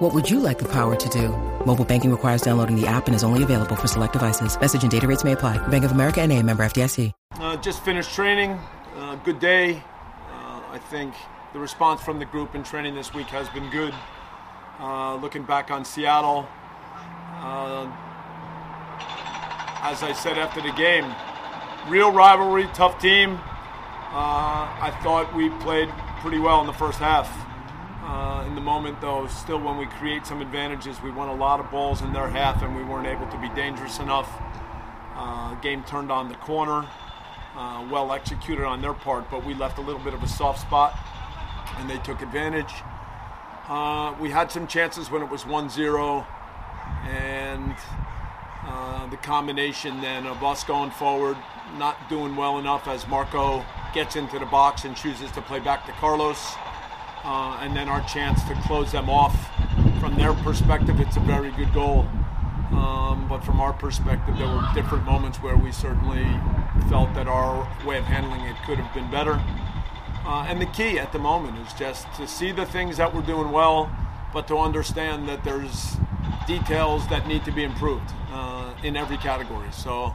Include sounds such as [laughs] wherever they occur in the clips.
What would you like the power to do? Mobile banking requires downloading the app and is only available for select devices. Message and data rates may apply. Bank of America and a member FDIC. Uh, just finished training. Uh, good day. Uh, I think the response from the group in training this week has been good. Uh, looking back on Seattle, uh, as I said after the game, real rivalry, tough team. Uh, I thought we played pretty well in the first half. Uh, in the moment, though, still when we create some advantages, we won a lot of balls in their half and we weren't able to be dangerous enough. Uh, game turned on the corner, uh, well executed on their part, but we left a little bit of a soft spot and they took advantage. Uh, we had some chances when it was 1 0 and uh, the combination then of us going forward, not doing well enough as Marco gets into the box and chooses to play back to Carlos, uh, and then our chance to close them off. From their perspective, it's a very good goal. Um, but from our perspective, there were different moments where we certainly felt that our way of handling it could have been better. Uh, and the key at the moment is just to see the things that we're doing well, but to understand that there's details that need to be improved uh, in every category. So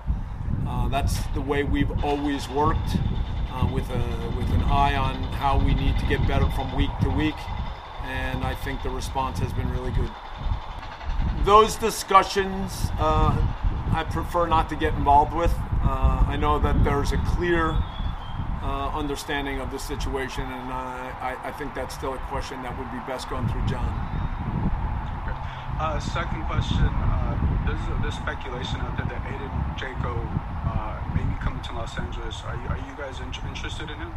uh, that's the way we've always worked, uh, with a with an eye on how we need to get better from week to week, and I think the response has been really good. Those discussions, uh, I prefer not to get involved with. Uh, I know that there's a clear uh, understanding of the situation, and I, I think that's still a question that would be best going through John. Uh, second question, uh, there's, there's speculation out there that Aiden Jaco uh, may be coming to Los Angeles. Are you, are you guys in- interested in him?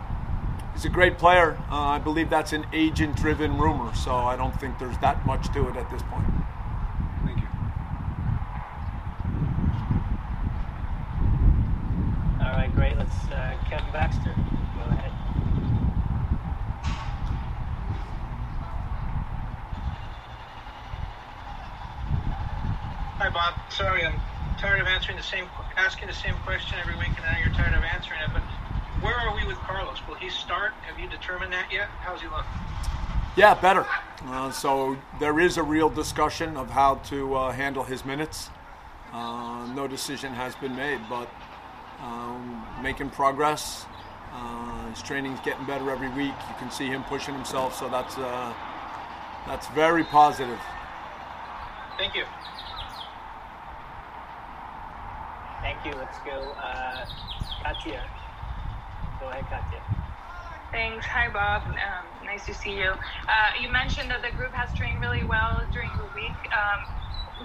He's a great player. Uh, I believe that's an agent-driven rumor, so I don't think there's that much to it at this point. Thank you. All right, great. Let's uh, Kevin Baxter. Go ahead. Hi, Bob. Sorry, I'm tired of answering the same, asking the same question every week, and now you're tired of answering it. But where are we with Carlos? Will he start? Have you determined that yet? How's he look? Yeah, better. Uh, so there is a real discussion of how to uh, handle his minutes. Uh, no decision has been made, but um, making progress. Uh, his training's getting better every week. You can see him pushing himself, so that's uh, that's very positive. Thank you. Thank you. Let's go. Uh, Katya. Go ahead, Katya. Thanks. Hi, Bob. Um, nice to see you. Uh, you mentioned that the group has trained really well during the week. Um,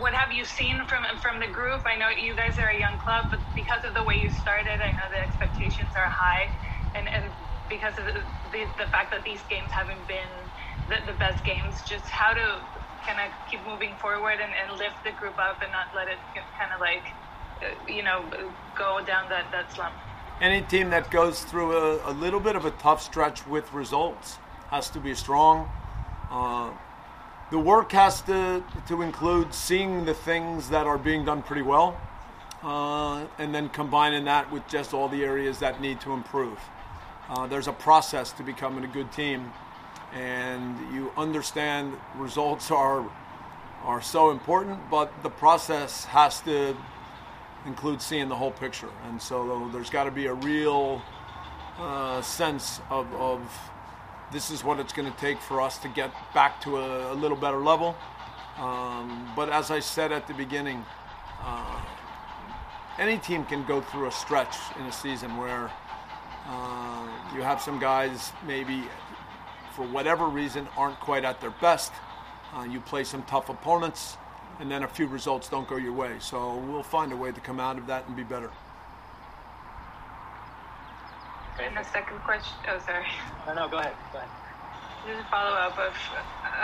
what have you seen from from the group? I know you guys are a young club, but because of the way you started, I know the expectations are high, and and because of the, the, the fact that these games haven't been the, the best games, just how to kind of keep moving forward and, and lift the group up and not let it kind of like, you know, go down that, that slump. Any team that goes through a, a little bit of a tough stretch with results has to be strong. Uh, the work has to, to include seeing the things that are being done pretty well uh, and then combining that with just all the areas that need to improve. Uh, there's a process to becoming a good team, and you understand results [laughs] are, are so important, but the process has to include seeing the whole picture. And so there's got to be a real uh, sense of, of this is what it's going to take for us to get back to a, a little better level. Um, but as I said at the beginning, uh, any team can go through a stretch in a season where uh, you have some guys maybe for whatever reason aren't quite at their best. Uh, you play some tough opponents, and then a few results don't go your way. So we'll find a way to come out of that and be better. And the second question, oh, sorry. No, no, go ahead. Go ahead. Just a follow up of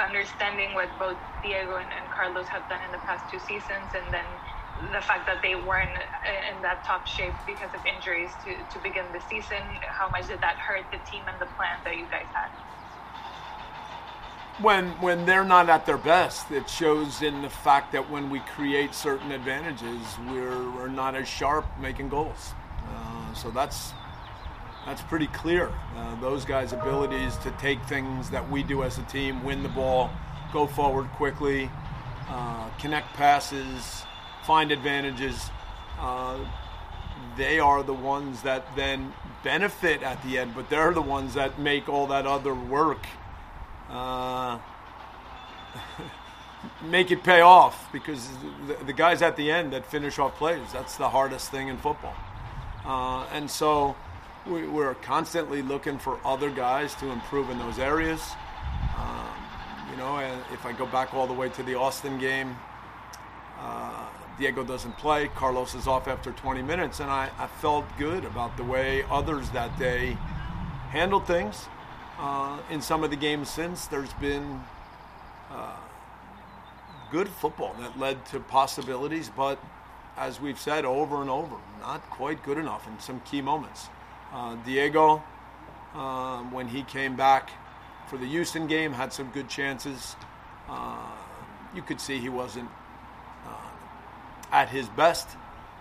understanding what both Diego and, and Carlos have done in the past two seasons, and then the fact that they weren't in that top shape because of injuries to, to begin the season? How much did that hurt the team and the plan that you guys had? When when they're not at their best, it shows in the fact that when we create certain advantages, we're, we're not as sharp making goals. Uh, so that's that's pretty clear. Uh, those guys' abilities to take things that we do as a team, win the ball, go forward quickly, uh, connect passes, find advantages. Uh, they are the ones that then benefit at the end, but they're the ones that make all that other work uh, [laughs] make it pay off because the, the, guys at the end that finish off plays, that's the hardest thing in football. Uh, and so we, are constantly looking for other guys to improve in those areas. Um, you know, if I go back all the way to the Austin game, uh, Diego doesn't play. Carlos is off after 20 minutes, and I, I felt good about the way others that day handled things. Uh, in some of the games since, there's been uh, good football that led to possibilities, but as we've said over and over, not quite good enough in some key moments. Uh, Diego, um, when he came back for the Houston game, had some good chances. Uh, you could see he wasn't at his best.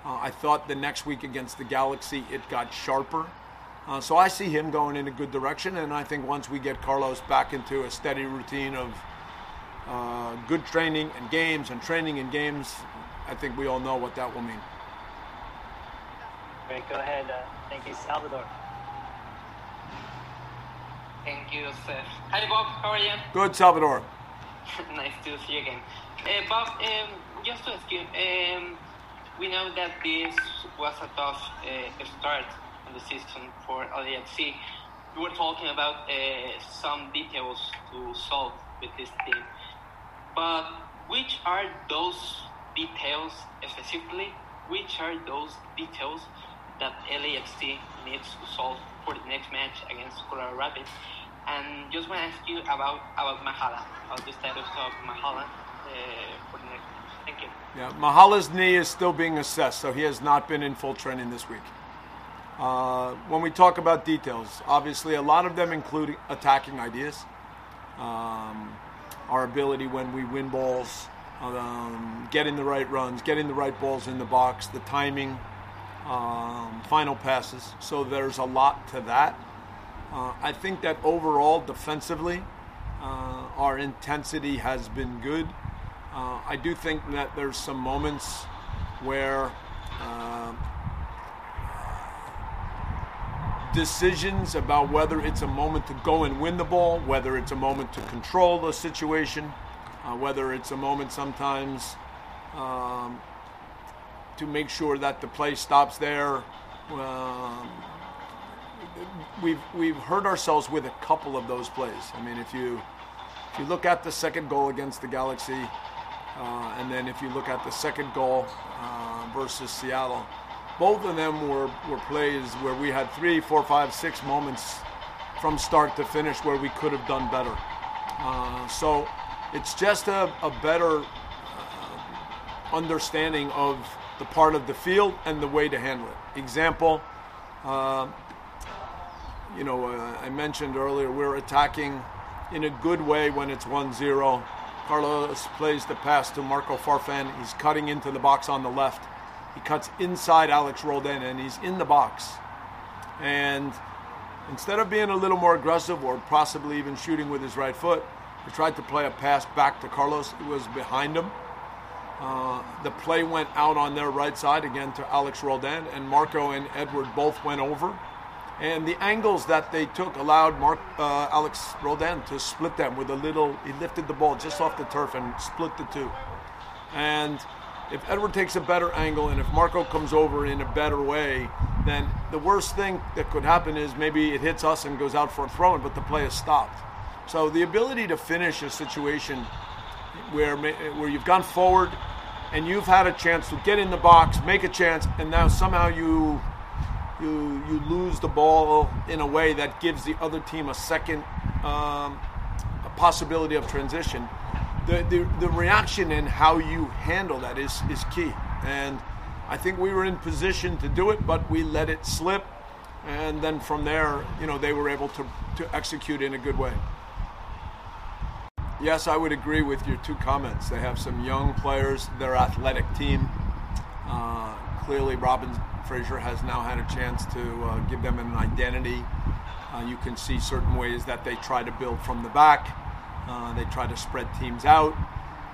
Uh, I thought the next week against the Galaxy, it got sharper. Uh, so I see him going in a good direction, and I think once we get Carlos back into a steady routine of uh, good training and games and training and games, I think we all know what that will mean. Great, go ahead. Uh, thank you, Salvador. Thank you, Seth. Hi, Bob. How are you? Good, Salvador. [laughs] nice to see you again. Uh, Bob, um, just to ask you, um, we know that this was a tough uh, start on the season for LAFC. You were talking about uh, some details to solve with this team, but which are those details specifically? Which are those details that LAFC needs to solve for the next match against Colorado Rapids? And just want to ask you about about Mahala, about the status of Mahala uh, for the next Thank you. Yeah, Mahala's knee is still being assessed, so he has not been in full training this week. Uh, when we talk about details, obviously a lot of them include attacking ideas, um, our ability when we win balls, um, getting the right runs, getting the right balls in the box, the timing, um, final passes. So there's a lot to that. Uh, I think that overall, defensively, uh, our intensity has been good. Uh, I do think that there's some moments where uh, decisions about whether it's a moment to go and win the ball, whether it's a moment to control the situation, uh, whether it's a moment sometimes um, to make sure that the play stops there. Um, we've we've hurt ourselves with a couple of those plays. I mean, if you if you look at the second goal against the Galaxy, uh, and then if you look at the second goal uh, versus Seattle, both of them were, were plays where we had three, four, five, six moments from start to finish where we could have done better. Uh, so it's just a, a better uh, understanding of the part of the field and the way to handle it. Example, uh, you know, uh, I mentioned earlier, we're attacking in a good way when it's 1 0 Carlos plays the pass to Marco Farfan. He's cutting into the box on the left. He cuts inside Alex Roldan, and he's in the box. And instead of being a little more aggressive or possibly even shooting with his right foot, he tried to play a pass back to Carlos. It was behind him. Uh, the play went out on their right side again to Alex Roldan, and Marco and Eduard both went over and the angles that they took allowed Mark uh, Alex Roldan to split them with a little. He lifted the ball just off the turf and split the two. And if Eduard takes a better angle and if Marco comes over in a better way, then the worst thing that could happen is maybe it hits us and goes out for a throw in, but the play is stopped. So the ability to finish a situation where where you've gone forward and you've had a chance to get in the box, make a chance, and now somehow you you you lose the ball in a way that gives the other team a second um, a possibility of transition. The, the, the reaction and how you handle that is, is key. And I think we were in position to do it, but we let it slip. And then from there, you know, they were able to, to execute in a good way. Yes, I would agree with your two comments. They have some young players, their athletic team. Uh, clearly, Robin Fraser has now had a chance to uh, give them an identity. Uh, you can see certain ways that they try to build from the back. Uh, they try to spread teams out,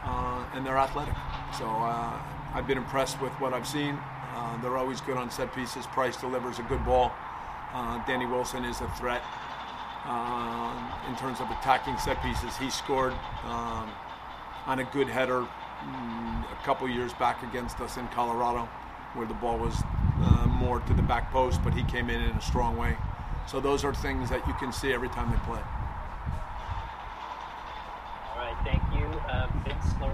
uh, and they're athletic. So uh, I've been impressed with what I've seen. they're always good on set pieces. Price delivers a good ball. Danny Wilson is a threat uh, in terms of attacking set pieces. He scored um, on a good header um, a couple years back against us in Colorado, where the ball was uh, more to the back post, but he came in in a strong way. So those are things that you can see every time they play. All right, thank you, uh, Vince Larissa. Go ahead, Vince.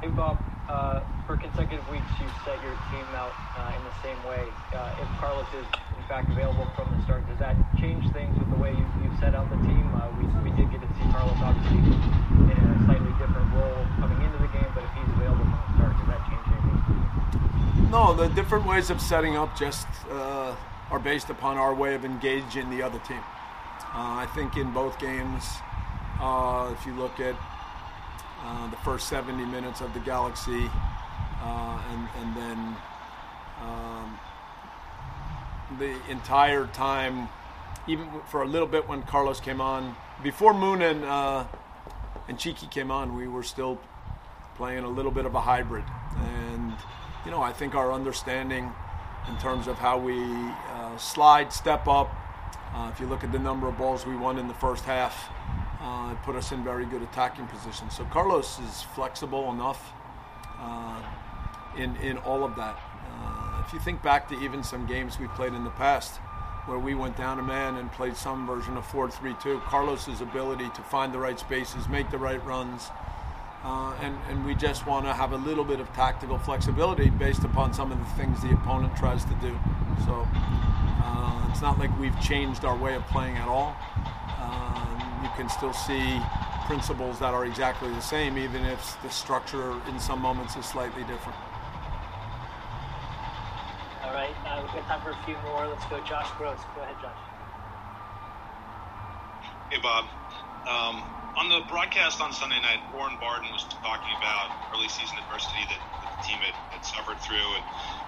Hey, Bob. Uh, for consecutive weeks, you've set your team out uh, in the same way. Uh, if Carlos is in fact available from the start. Does that change things with the way you, you set out the team? Uh, we, we did get to see Carlos obviously in a slightly different role coming into the game, but if he's available from the start, does that change anything? No, the different ways of setting up just uh, are based upon our way of engaging the other team. Uh, I think in both games, uh, if you look at uh, the first 70 minutes of the Galaxy, uh, and, and then um, the entire time, even for a little bit when Carlos came on. Before Moon and uh, and Cheeky came on, we were still playing a little bit of a hybrid, and you know I think our understanding in terms of how we uh, slide, step up. Uh, if you look at the number of balls we won in the first half, uh, put us in very good attacking positions. So Carlos is flexible enough uh, in in all of that if you think back to even some games we played in the past where we went down a man and played some version of 4-3-2, Carlos's ability to find the right spaces, make the right runs, uh, and, and we just want to have a little bit of tactical flexibility based upon some of the things the opponent tries to do. So uh, it's not like we've changed our way of playing at all. You can still see principles that are exactly the same, even if the structure in some moments is slightly different. All right, uh, we've got time for a few more. Let's go, Josh Gross. Go ahead, Josh. Hey, Bob. Um, on the broadcast on Sunday night, Warren Barton was talking about early season adversity that, that the team had, had, suffered through, and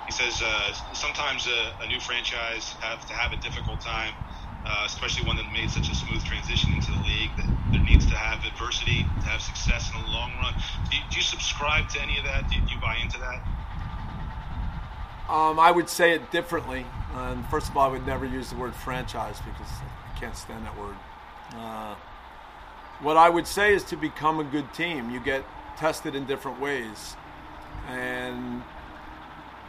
he says uh, sometimes a, a, new franchise have to have a difficult time, uh, especially one that made such a smooth transition into the league. That there needs to have adversity to have success in the long run. Do you, do you subscribe to any of that? Do you, do you buy into that? Um, I would say it differently. And first of all, I would never use the word franchise because I can't stand that word. Uh, what I would say is to become a good team, you get tested in different ways. And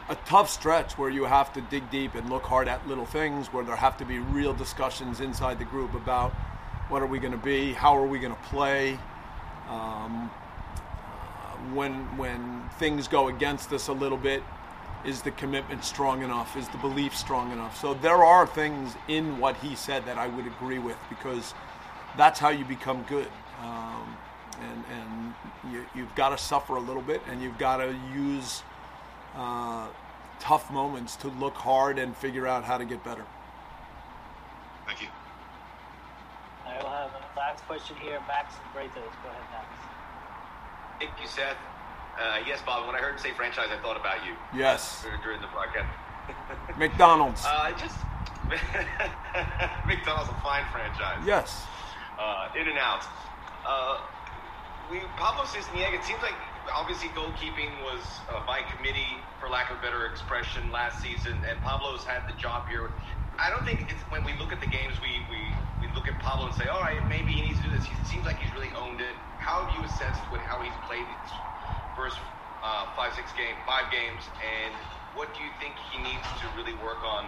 a tough stretch where you have to dig deep and look hard at little things, where there have to be real discussions inside the group about what are we going to be, how are we going to play. Um, uh, when when things go against us a little bit, is the commitment strong enough? Is the belief strong enough? So there are things in what he said that I would agree with because that's how you become good. Um, and and you, have got to suffer a little bit and you've got to use uh, tough moments to look hard and figure out how to get better. Thank you. I will have a last question here. Max Bretos. Go ahead, Max. Thank you, Seth. Uh, yes, Bob. When I heard say franchise, I thought about you. Yes. During the broadcast. [laughs] [laughs] McDonald's. Uh, just [laughs] McDonald's a fine franchise. Yes. Uh, in and out. Uh, we Pablo Sisniega. It seems like obviously goalkeeping was uh, by committee, for lack of better expression, last season, and Pablo's had the job here. I don't think it's when we look at the games, we, we, we look at Pablo and say, all right, maybe he needs to do this. He seems like he's really owned it. How have you assessed with how he's played first uh, five, six game, five games, and what do you think he needs to really work on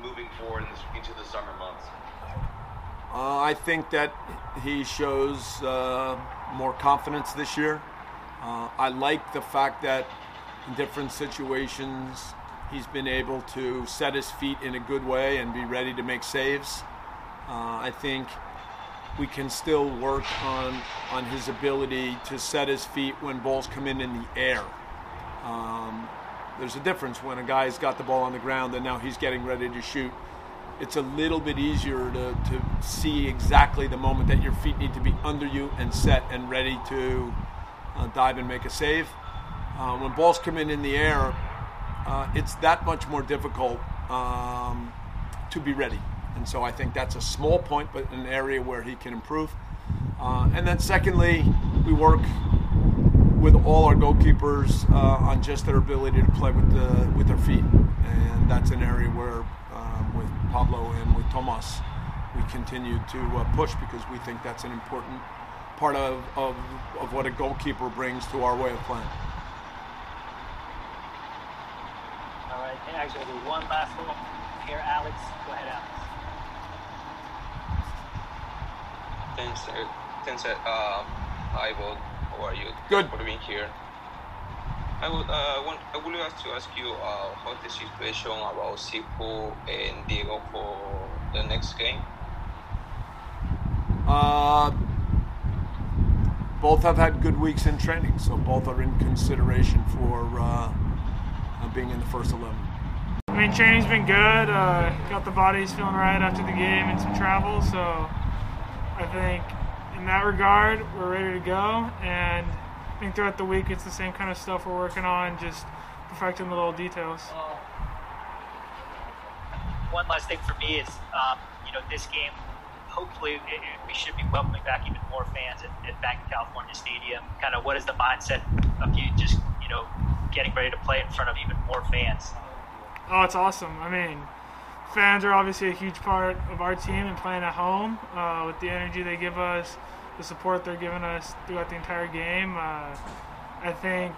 moving forward in this, into the summer months? Uh, I think that he shows uh, more confidence this year. Uh, I like the fact that in different situations he's been able to set his feet in a good way and be ready to make saves. Uh, I think we can still work on on his ability to set his feet when balls come in in the air. Um, there's a difference when a guy's got the ball on the ground and now he's getting ready to shoot. It's a little bit easier to, to see exactly the moment that your feet need to be under you and set and ready to uh, dive and make a save. Uh, when balls come in in the air, uh, it's that much more difficult um, to be ready. And so I think that's a small point, but an area where he can improve. Uh, and then secondly, we work with all our goalkeepers uh, on just their ability to play with the with their feet, and that's an area where um, with Pablo and with Tomas, we continue to uh, push because we think that's an important part of, of, of what a goalkeeper brings to our way of playing. All right, and actually, do one last one here, Alex. Go ahead, Alex. Thanks, uh, thanks. Uh, hi, Bob. How are you? Good. for being here. I would uh, want I would like to ask you uh, how the situation about Cifu and Diego for the next game. Uh, both have had good weeks in training, so both are in consideration for uh, uh, being in the first 11. I mean, training's been good. Uh, got the bodies feeling right after the game and some travel, so I think in that regard, we're ready to go. And I think throughout the week, it's the same kind of stuff we're working on, just perfecting the little details. One last thing for me is, um, you know, this game, hopefully, it, we should be welcoming back even more fans at, at Banc of California Stadium. Kind of what is the mindset of you just, you know, getting ready to play in front of even more fans? Oh, it's awesome. I mean, fans are obviously a huge part of our team and playing at home uh, with the energy they give us, the support they're giving us throughout the entire game. Uh, I think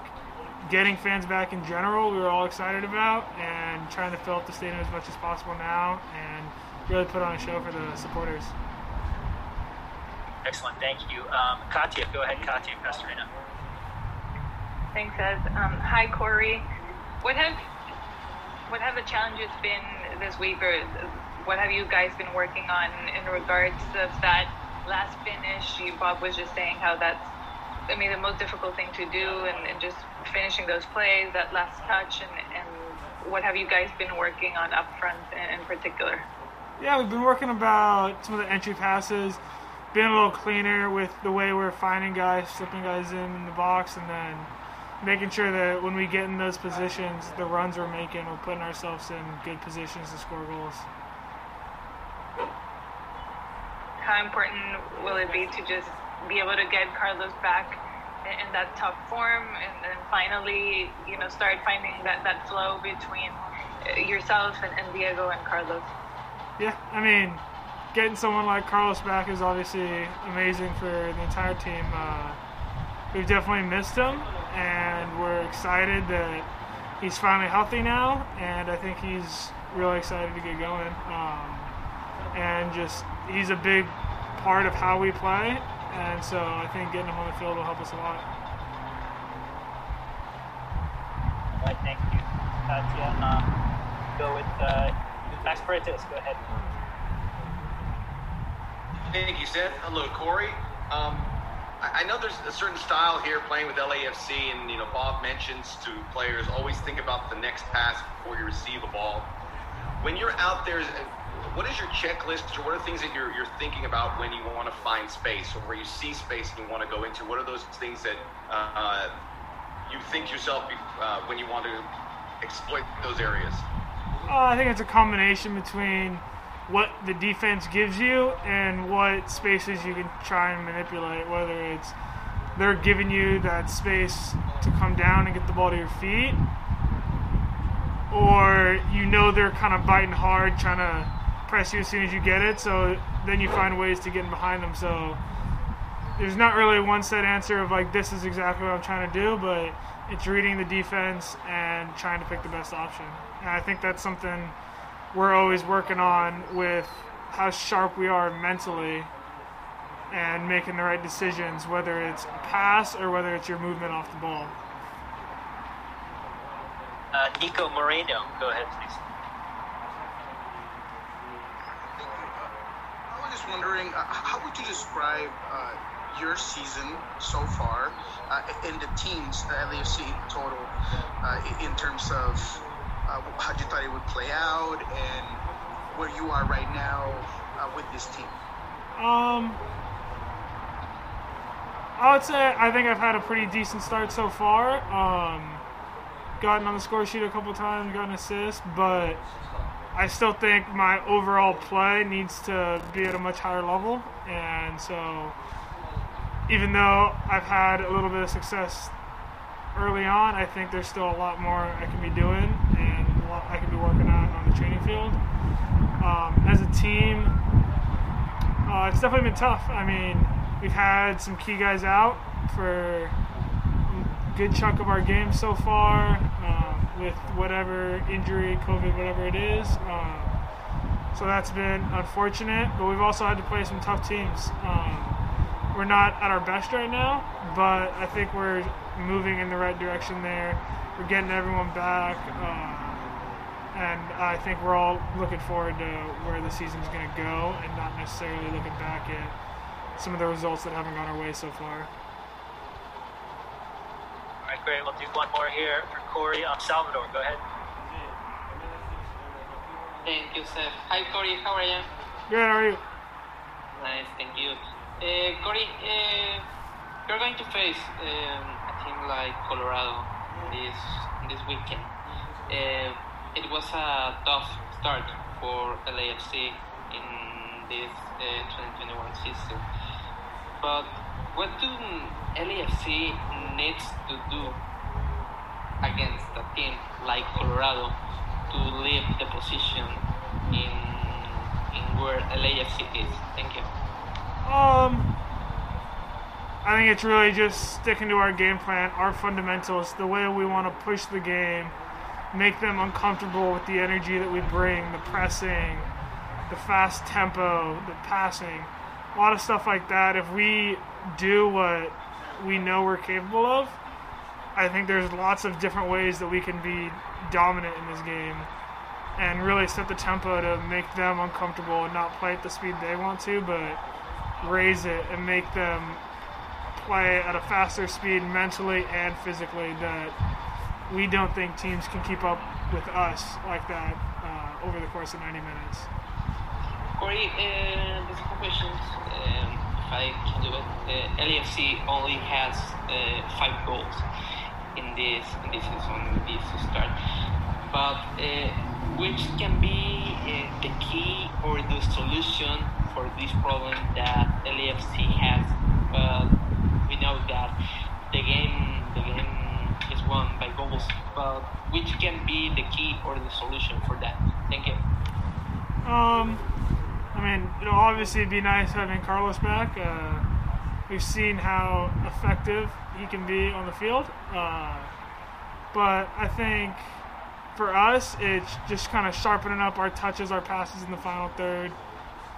getting fans back in general, we were all excited about, and trying to fill up the stadium as much as possible now, and really put on a show for the supporters. Excellent, thank you. Um, Katya, go ahead, Katya Pastorina. Thanks, Ed. Um, hi, Corey. What have what have the challenges been this week, or what have you guys been working on in regards of that last finish? You, Bob was just saying how that's, I mean, the most difficult thing to do, and, and just finishing those plays, that last touch, and, and what have you guys been working on up front in, in particular? Yeah, we've been working about some of the entry passes, being a little cleaner with the way we're finding guys, slipping guys in, in the box, and then making sure that when we get in those positions, the runs we're making, we're putting ourselves in good positions to score goals. How important will it be to just be able to get Carlos back in, that top form, and then finally, you know, start finding that, that flow between uh, yourself and, and Diego and Carlos? Yeah, I mean, getting someone like Carlos back is obviously amazing for the entire team. Uh, we've definitely missed him, and we're excited that he's finally healthy now, and I think he's really excited to get going. Um, and just he's a big part of how we play, and so I think getting him on the field will help us a lot. Thank you. Um, go with uh, Max Paredes. Go ahead. Thank you, Seth. Hello, Corey. Um, I know there's a certain style here playing with LAFC, and you know Bob mentions to players always think about the next pass before you receive a ball. When you're out there, what is your checklist, or what are things that you're you're thinking about when you want to find space, or where you see space and you want to go into? What are those things that uh, you think yourself uh, when you want to exploit those areas? Uh, I think it's a combination between what the defense gives you and what spaces you can try and manipulate. Whether it's they're giving you that space to come down and get the ball to your feet, or you know they're kind of biting hard, trying to press you as soon as you get it. So then you find ways to get in behind them. So there's not really one set answer of like this is exactly what I'm trying to do, but it's reading the defense and trying to pick the best option. And I think that's something we're always working on with how sharp we are mentally and making the right decisions, whether it's a pass or whether it's your movement off the ball. Uh, Nico Moreno, go ahead, please. I was just wondering, uh, how would you describe uh, your season so far uh, and the teams, uh, LAFC total, uh, in terms of uh, how you thought it would play out and where you are right now uh, with this team? Um, I would say I think I've had a pretty decent start so far. Um, gotten on the score sheet a couple times, got an assist, but I still think my overall play needs to be at a much higher level. And so, even though I've had a little bit of success early on, I think there's still a lot more I can be doing and a lot I can be working on on the training field. Um, as a team, uh, it's definitely been tough. I mean, we've had some key guys out for a good chunk of our game so far um, with whatever injury, COVID, whatever it is. Um, so that's been unfortunate, but we've also had to play some tough teams. Um, we're not at our best right now, but I think we're moving in the right direction there. We're getting everyone back. Uh, and I think we're all looking forward to where the season's going to go and not necessarily looking back at some of the results that haven't gone our way so far. All right, great. We'll do one more here for Corey um, Salvador. Go ahead. Thank you, Seth. Hi, Corey. How are you? Good. How are you? Nice. Thank you. Uh, Corey, uh, you're going to face um, a team like Colorado this this weekend. Uh, it was a tough start for LAFC in this uh, 2021 season. But what do LAFC needs to do against a team like Colorado to leave the position in in where LAFC is? Thank you. Um, I think it's really just sticking to our game plan, our fundamentals, the way we want to push the game make them uncomfortable with the energy that we bring, the pressing, the fast tempo, the passing, a lot of stuff like that. If we do what we know we're capable of, I think there's lots of different ways that we can be dominant in this game and really set the tempo to make them uncomfortable and not play at the speed they want to, but raise it and make them play at a faster speed mentally and physically that we don't think teams can keep up with us like that uh, over the course of 90 minutes. Corey, uh, there's some questions. Um, if I can do it, uh, LAFC only has uh, five goals in this in this season, this start. But uh, which can be uh, the key or the solution for this problem that LAFC has? Well, we know that the game the game is won by goals, but which can be the key or the solution for that? Thank you. Um, I mean, it'll obviously be nice having Carlos back. Uh, we've seen how effective he can be on the field, uh, but I think for us, it's just kind of sharpening up our touches, our passes in the final third,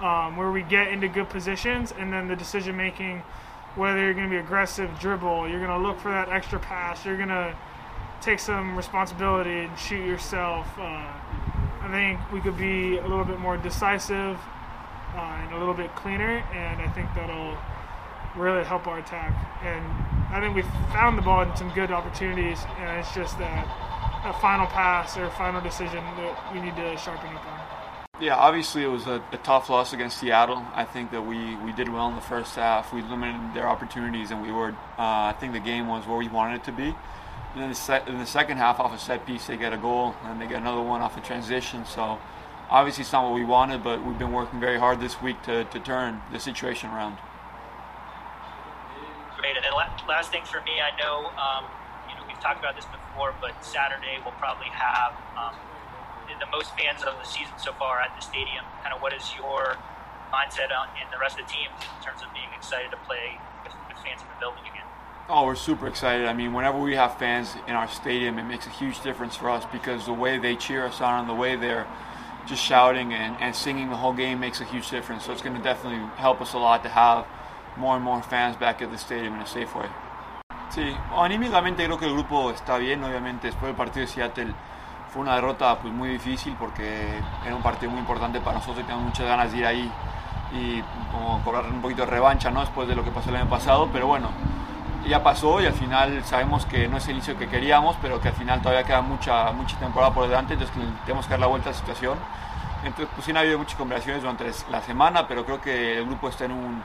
um, where we get into good positions, and then the decision making whether you're going to be aggressive, dribble, you're going to look for that extra pass, you're going to take some responsibility and shoot yourself. Uh, I think we could be a little bit more decisive uh, and a little bit cleaner, and I think that'll really help our attack. And I think we found the ball in some good opportunities, and it's just that, that final pass or a final decision that we need to sharpen up on. Yeah, obviously it was a, a, tough loss against Seattle. I think that we, we did well in the first half. We limited their opportunities, and we were. Uh, I think the game was where we wanted it to be. And then the se- in the second half, off a set piece, they get a goal, and they get another one off a transition. So obviously it's not what we wanted, but we've been working very hard this week to, to turn the situation around. Great. And then last thing for me, I know um, know we've talked about this before, but Saturday we'll probably have. Um, the most fans of the season so far at the stadium. Kind of what is your mindset on, and the rest of the team in terms of being excited to play with, with fans in the building again? Oh, we're super excited. I mean, whenever we have fans in our stadium, it makes a huge difference for us because the way they cheer us on and the way they're just shouting and, and singing the whole game makes a huge difference. So it's going to definitely help us a lot to have more and more fans back at the stadium in a safe way. Sí, anímicamente creo que el grupo está bien, obviamente después del partido de Seattle fue una derrota pues muy difícil porque era un partido muy importante para nosotros y teníamos muchas ganas de ir ahí y cobrar un poquito de revancha ¿no? después de lo que pasó el año pasado, pero bueno, ya pasó y al final sabemos que no es el inicio que queríamos, pero que al final todavía queda mucha, mucha temporada por delante, entonces tenemos que dar la vuelta a la situación. Entonces, pues sí, ha habido muchas conversaciones durante la semana, pero creo que el grupo está en un,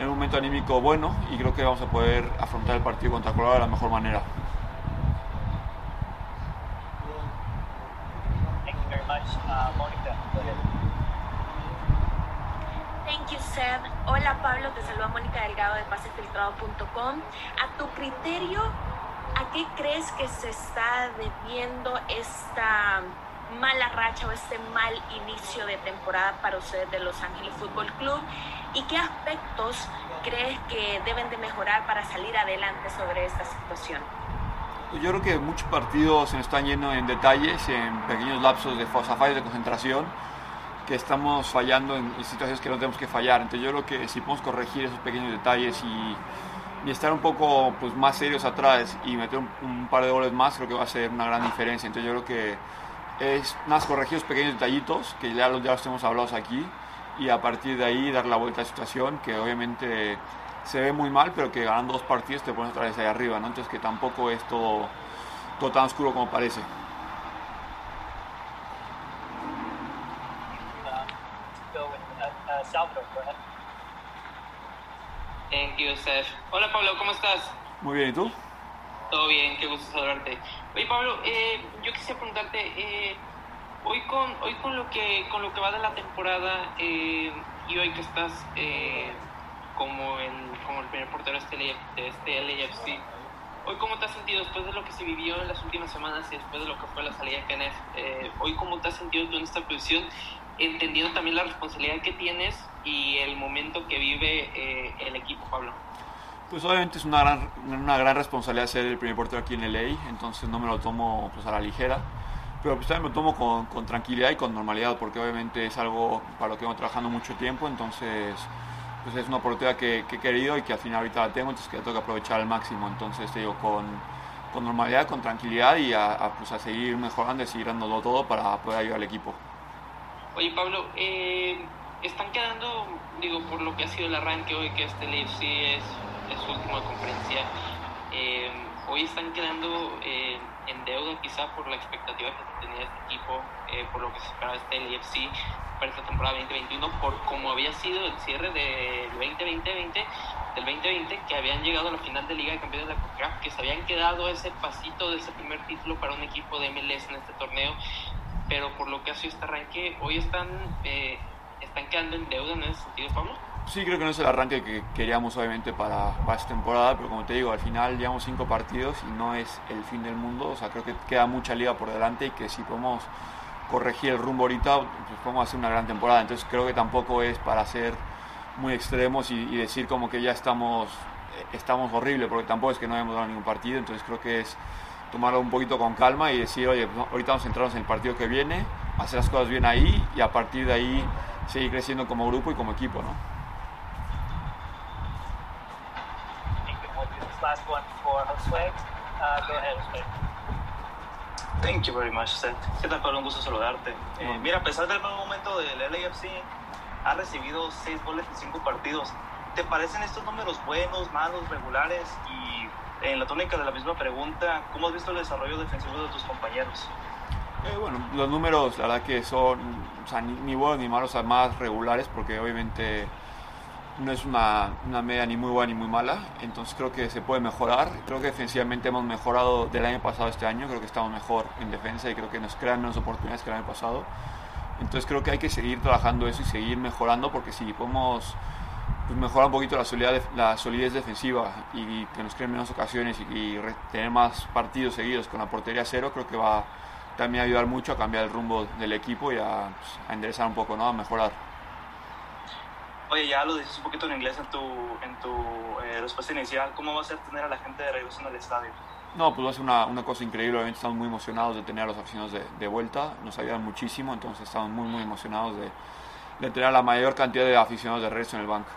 en un momento anímico bueno y creo que vamos a poder afrontar el partido contra Colorado de la mejor manera. Thank you very much, uh. Thank you, Seth. Hola, Pablo. Te saluda Mónica Delgado de pasefiltrado.com. A tu criterio, ¿a qué crees que se está debiendo esta mala racha o este mal inicio de temporada para ustedes de Los Ángeles Fútbol Club? ¿Y qué aspectos crees que deben de mejorar para salir adelante sobre esta situación? Yo creo que muchos partidos se nos están yendo en detalles, en pequeños lapsos de fallos de concentración que estamos fallando en situaciones que no tenemos que fallar. Entonces yo creo que si podemos corregir esos pequeños detalles y, y estar un poco pues, más serios atrás y meter un, par de goles más, creo que va a ser una gran diferencia. Entonces yo creo que es más corregir esos pequeños detallitos, que ya los, ya los tenemos hablados aquí, y a partir de ahí dar la vuelta a la situación, que obviamente se ve muy mal, pero que ganando dos partidos te pones otra vez ahí arriba, ¿no? Entonces que tampoco es todo, todo tan oscuro como parece. Thank you, Seth. Hola Pablo, ¿cómo estás? Muy bien, ¿y tú? Todo bien, qué gusto saludarte. Oye Pablo, eh, yo quisiera preguntarte, eh, hoy con hoy con lo que con lo que va de la temporada eh, y hoy que estás eh, como el como el primer portero de este, de este LAFC, hoy cómo te has sentido después de lo que se vivió en las últimas semanas y después de lo que fue la salida de Kenneth, eh, hoy cómo te has sentido tú en esta posición entendiendo también la responsabilidad que tienes y el momento que vive eh, el equipo, Pablo. Pues obviamente es una gran, una gran responsabilidad ser el primer portero aquí en LA, entonces no me lo tomo pues, a la ligera, pero pues también me lo tomo con, con, tranquilidad y con normalidad, porque obviamente es algo para lo que vengo trabajando mucho tiempo, entonces pues es una oportunidad que, he querido y que al final ahorita la tengo, entonces que tengo que aprovechar al máximo, entonces te digo, con, con normalidad, con tranquilidad y a, a, pues, a seguir mejorando y seguir dándolo todo para poder ayudar al equipo. Oye, Pablo, eh, están quedando, digo, por lo que ha sido el arranque hoy, que este LFC es, es su última conferencia, eh, hoy están quedando eh, en deuda quizá por la expectativa que tenía este equipo, eh, por lo que se esperaba este LFC para esta temporada 2021, por cómo había sido el cierre del 2020 del 2020, que habían llegado a la final de Liga de Campeones de la CONCACAF, que se habían quedado ese pasito de ese primer título para un equipo de MLS en este torneo pero por lo que ha sido este arranque, hoy están, eh, están quedando en deuda en ese sentido, Pablo. Sí, creo que no es el arranque que queríamos obviamente para, esta temporada, pero como te digo, al final llevamos cinco partidos y no es el fin del mundo, o sea, creo que queda mucha liga por delante y que si podemos corregir el rumbo ahorita, pues podemos hacer una gran temporada, entonces creo que tampoco es para ser muy extremos y, y decir como que ya estamos, estamos horrible, porque tampoco es que no hayamos dado ningún partido, entonces creo que es tomarlo un poquito con calma y decir, oye, pues, ahorita vamos a centrarnos en el partido que viene, hacer las cosas bien ahí y a partir de ahí seguir creciendo como grupo y como equipo, ¿no? Thank you very much, Seth. ¿Qué tal, Pablo? Un gusto saludarte. Eh, mira, a pesar del buen momento del LAFC, ha recibido 6 goles en 5 partidos. ¿Te parecen estos números buenos, malos, regulares? Y en la tónica de la misma pregunta, ¿cómo has visto el desarrollo defensivo de tus compañeros? Eh, bueno, los números, la verdad que son o sea, ni, ni, buenos ni malos, o sea, más regulares, porque obviamente no es una, una, media ni muy buena ni muy mala, entonces creo que se puede mejorar. Creo que defensivamente hemos mejorado del año pasado a este año, creo que estamos mejor en defensa y creo que nos crean menos oportunidades que el año pasado. Entonces creo que hay que seguir trabajando eso y seguir mejorando, porque si podemos pues mejorar un poquito la solidez, la solidez defensiva y que nos creen menos ocasiones y, tener más partidos seguidos con la portería cero, creo que va también a ayudar mucho a cambiar el rumbo del equipo y a, pues, enderezar un poco, ¿no? a mejorar. Oye, ya lo dices un poquito en inglés en tu, en tu eh, respuesta inicial. ¿Cómo va a ser tener a la gente de regreso en el estadio? No, pues va a ser una, una cosa increíble. Obviamente estamos muy emocionados de tener a los aficionados de, de vuelta. Nos ayudan muchísimo, entonces estamos muy, muy emocionados de, de tener a la mayor cantidad de aficionados de regreso en el banco.